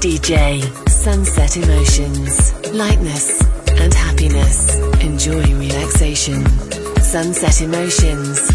DJ. Sunset Emotions, lightness and happiness. Enjoy relaxation. Sunset Emotions,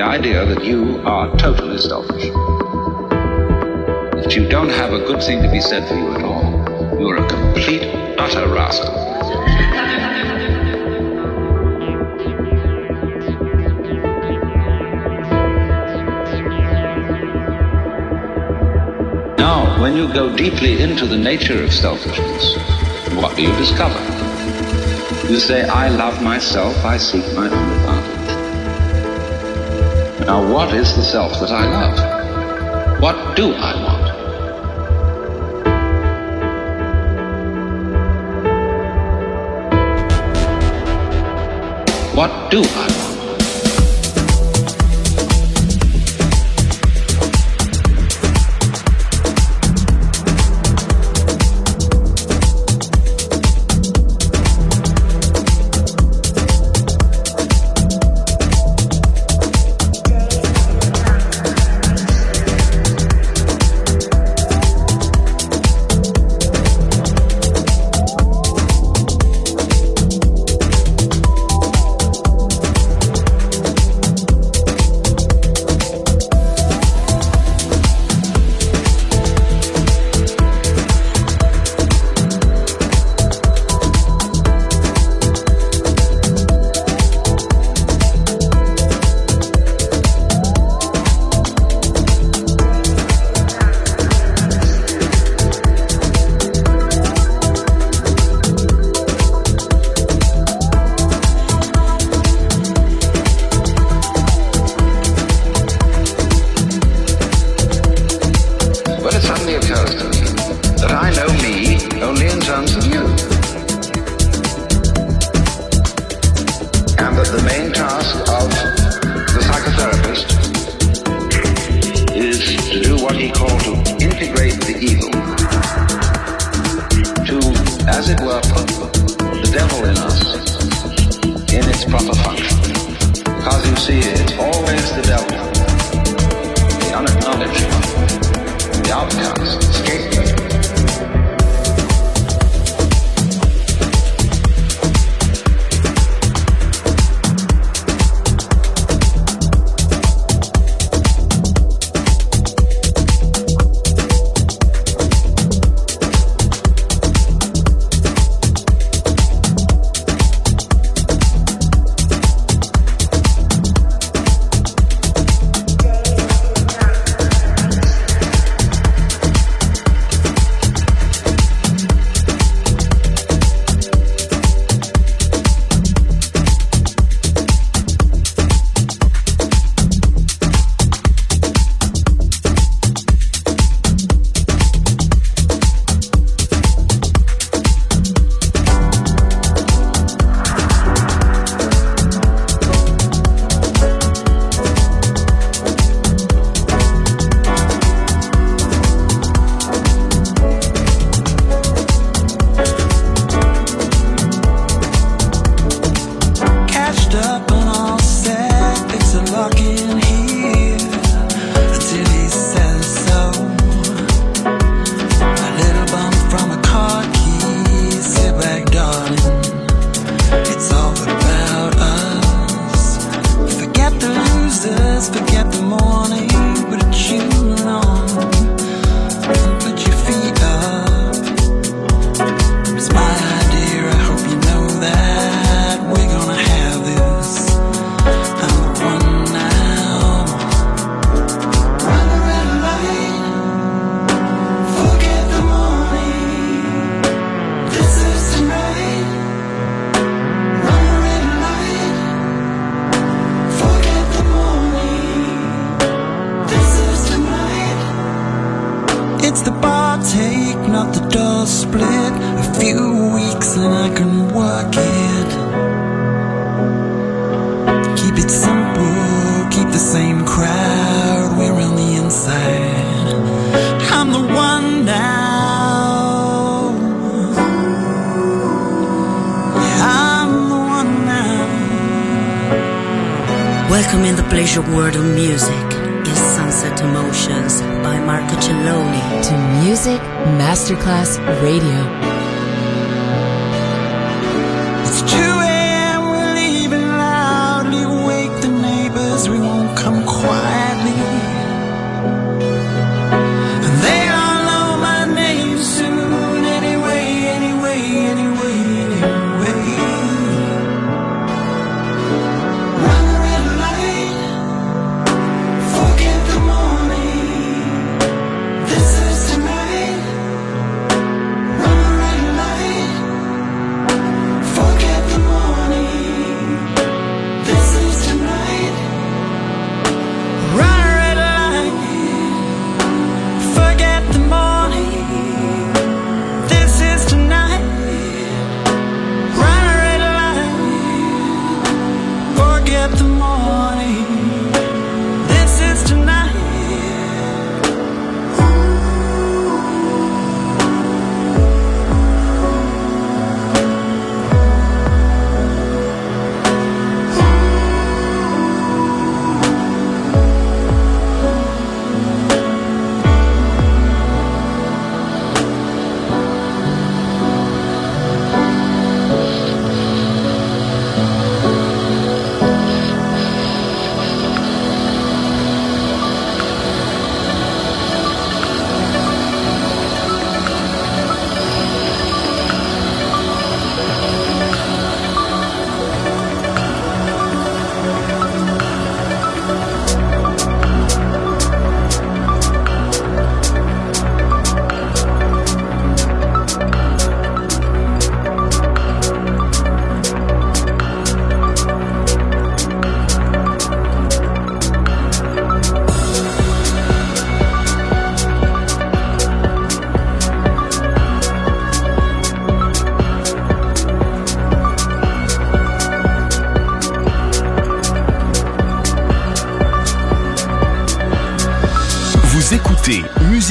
the idea that you are totally selfish. That you don't have a good thing to be said for you at all. You're a complete, utter rascal. Now, when you go deeply into the nature of selfishness, what do you discover? You say, I love myself, I seek my own. Now, what is the self that I love? What do I want? What do I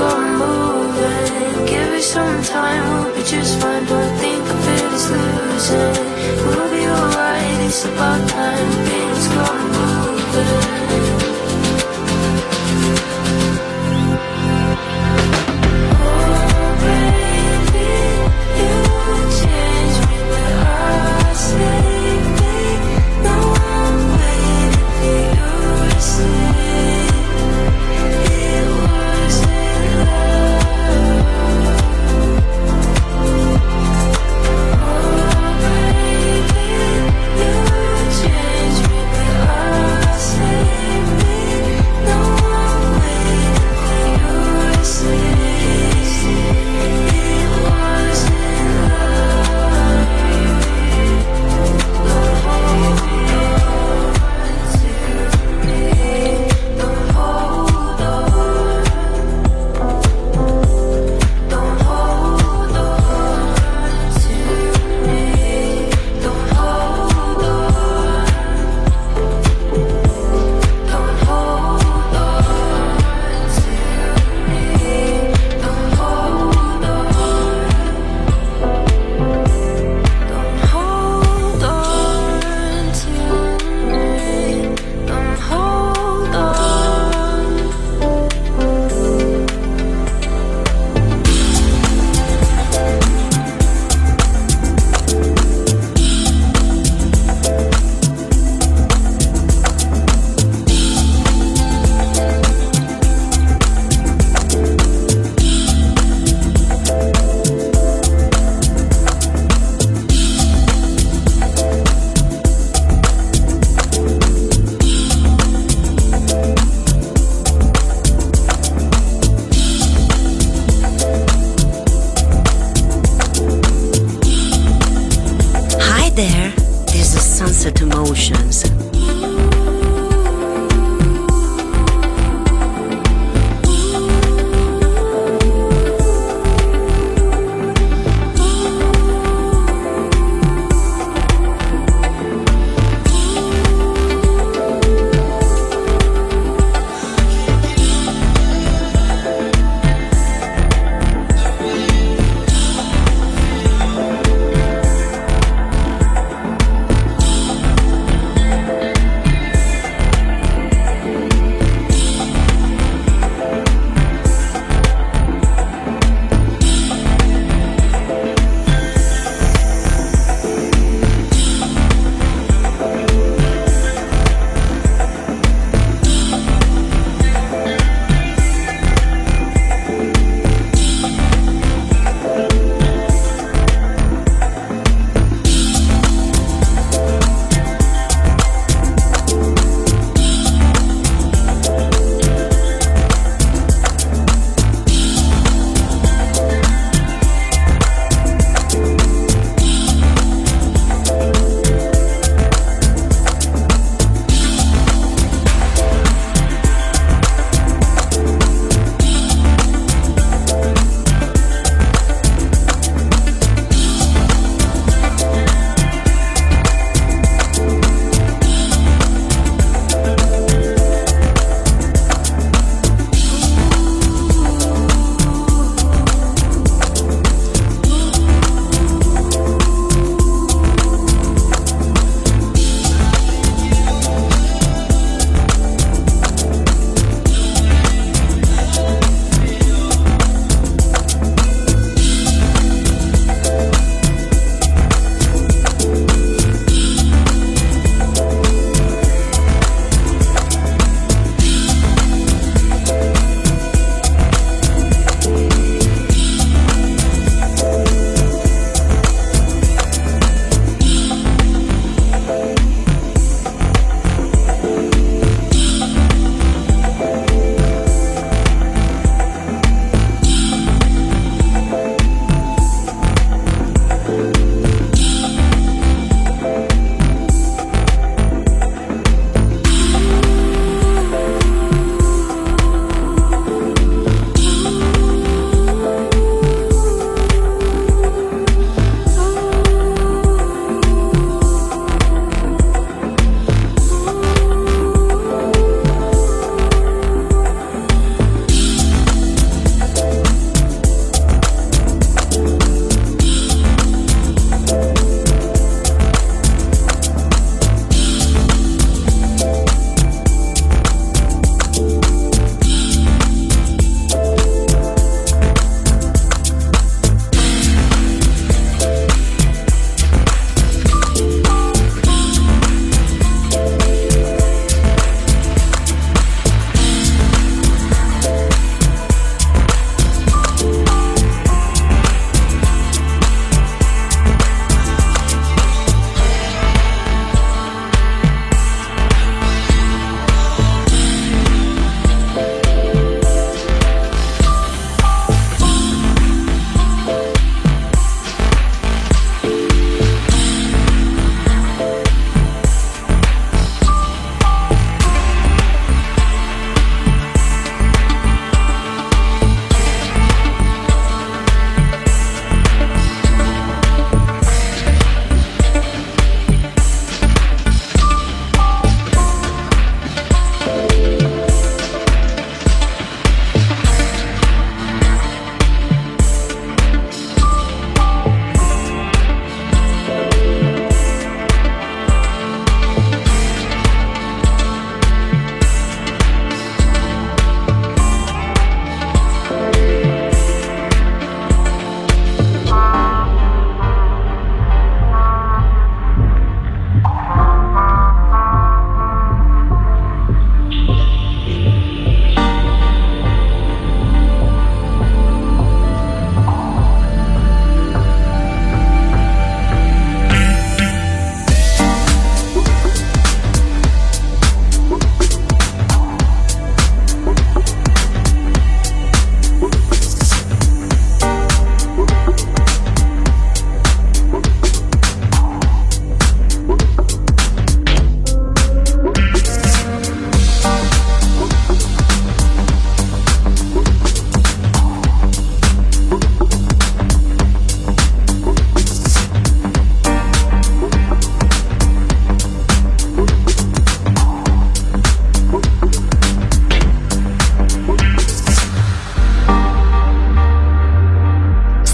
go moving. Give it some time, we'll be just fine. Don't think of it as losing. We'll be alright, it's about time things go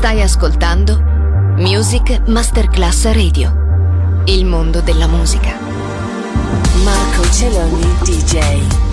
Stai ascoltando Music Masterclass Radio. Il mondo della musica. Marco Celloni DJ.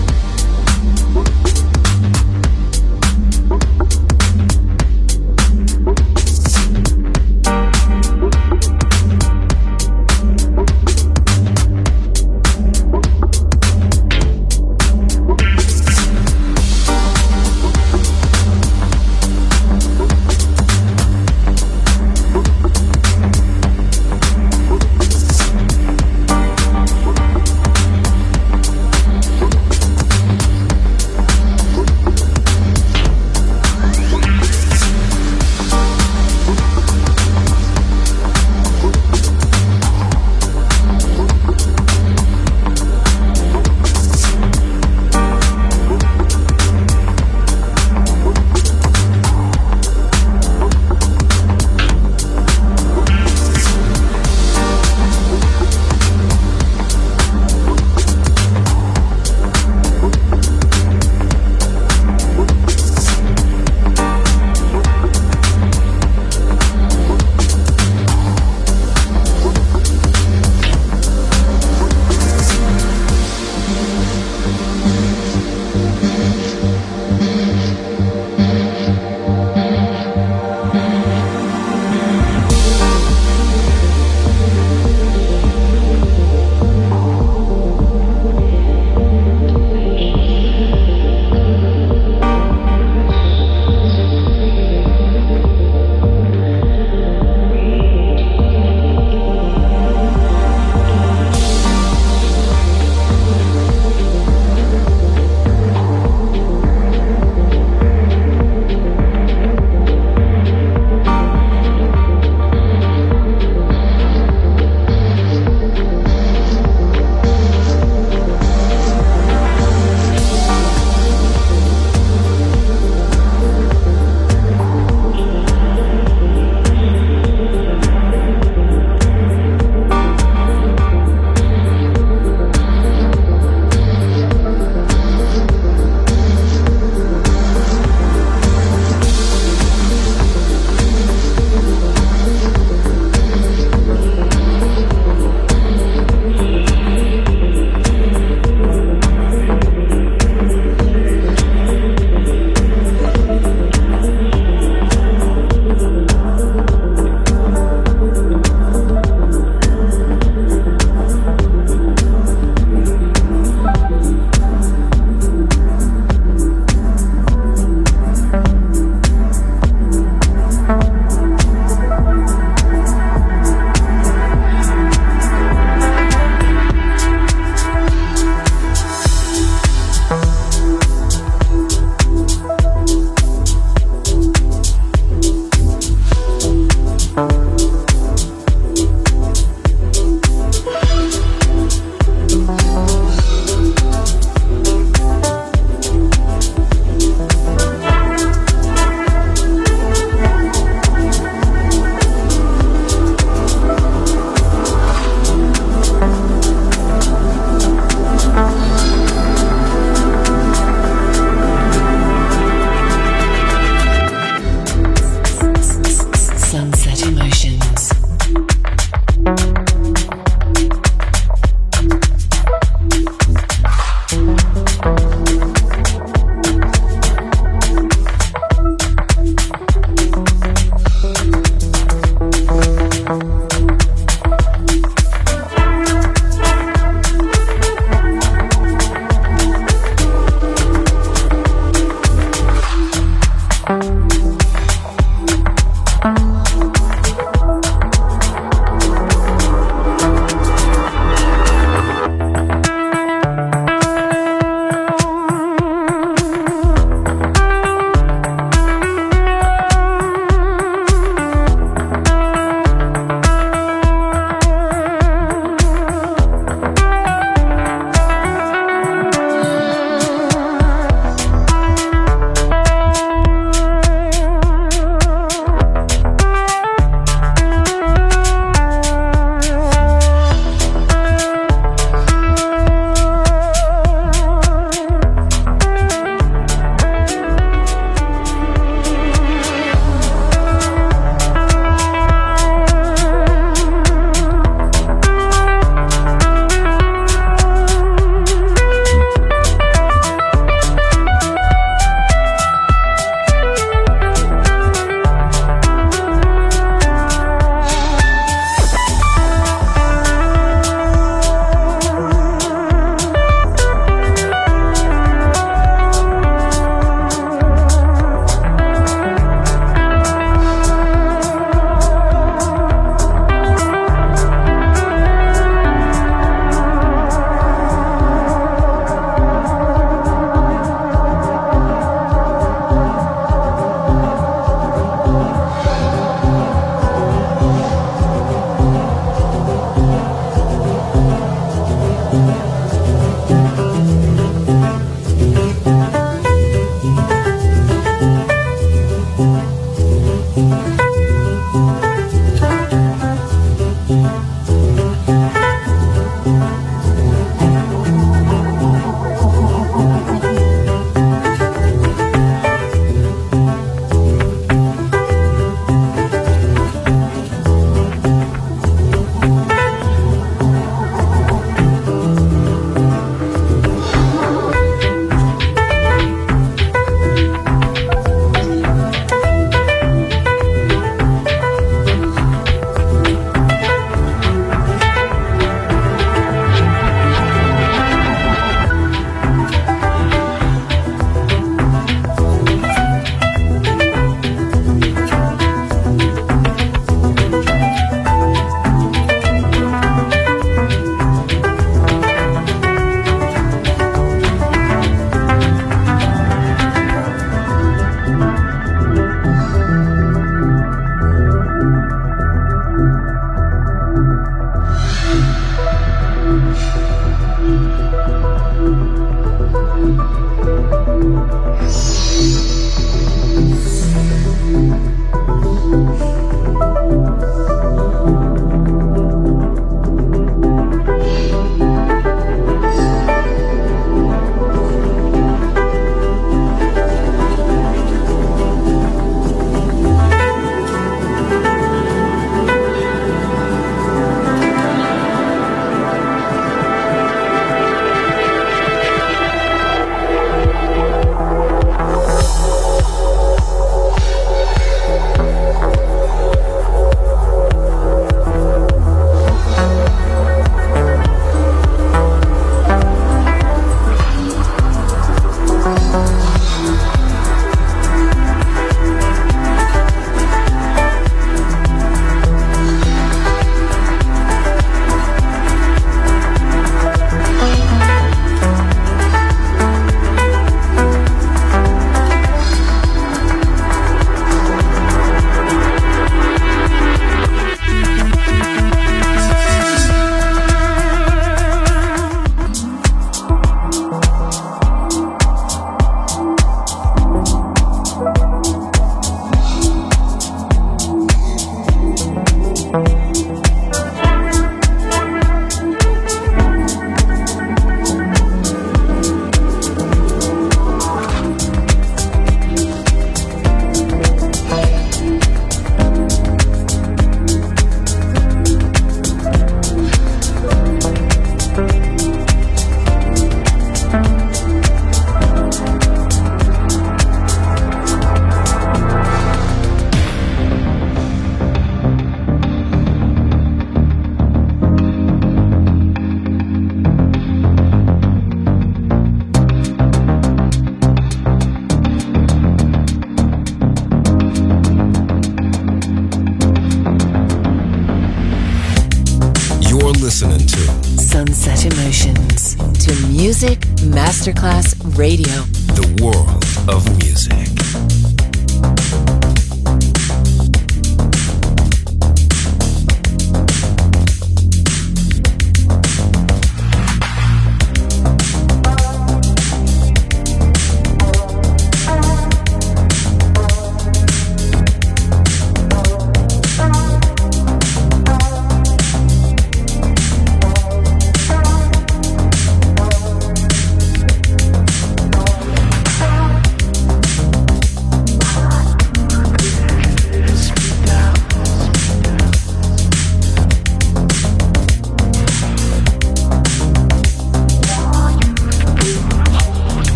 To Sunset Emotions to Music Masterclass Radio. the world of music.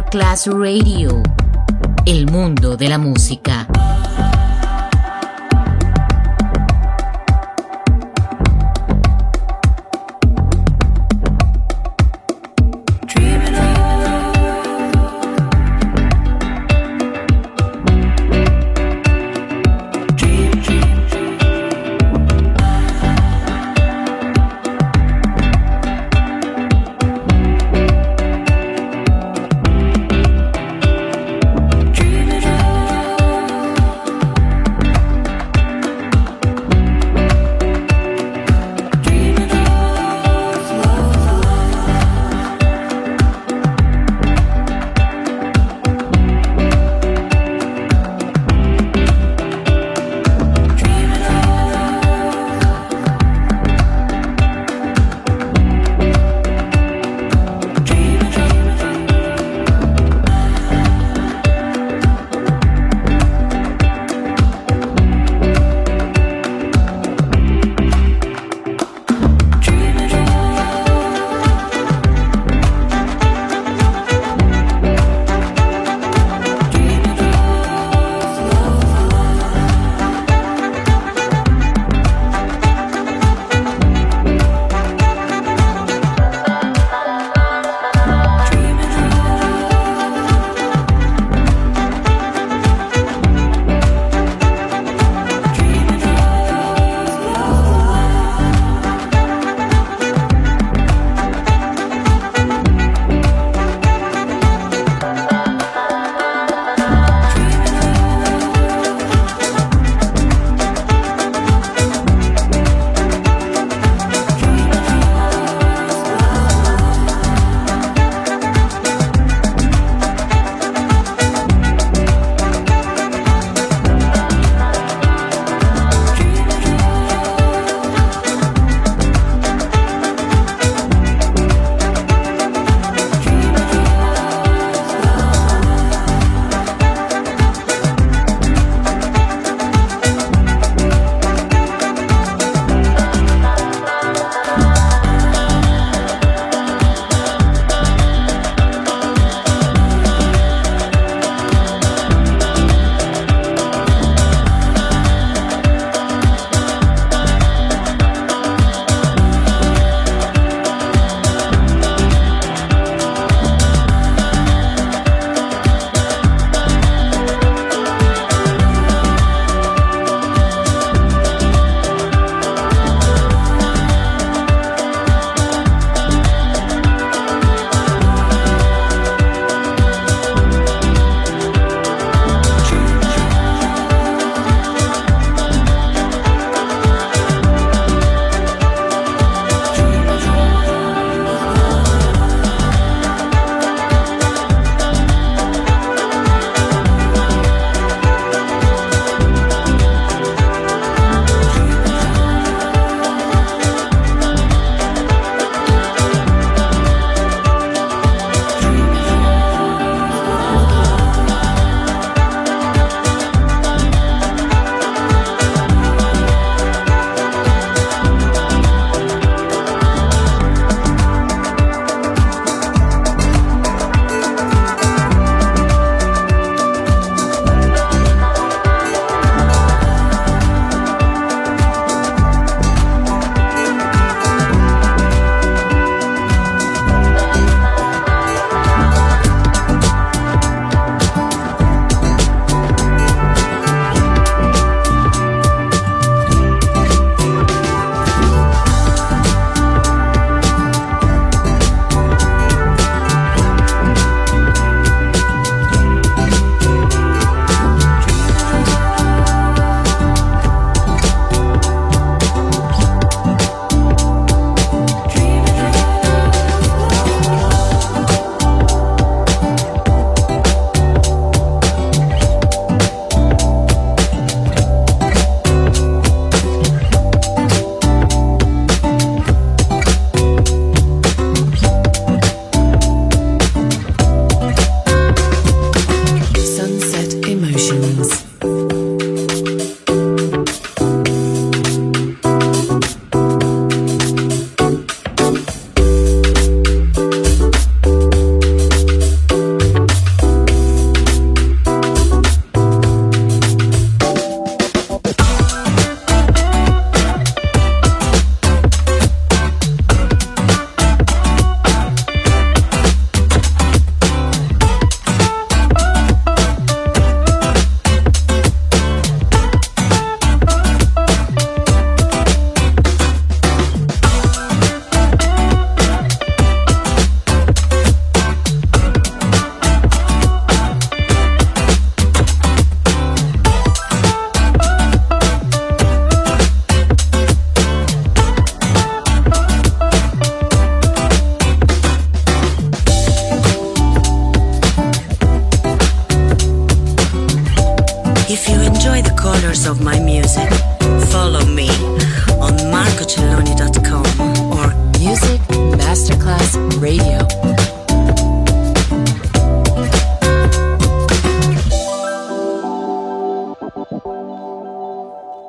Masterclass Radio, el mundo de la música.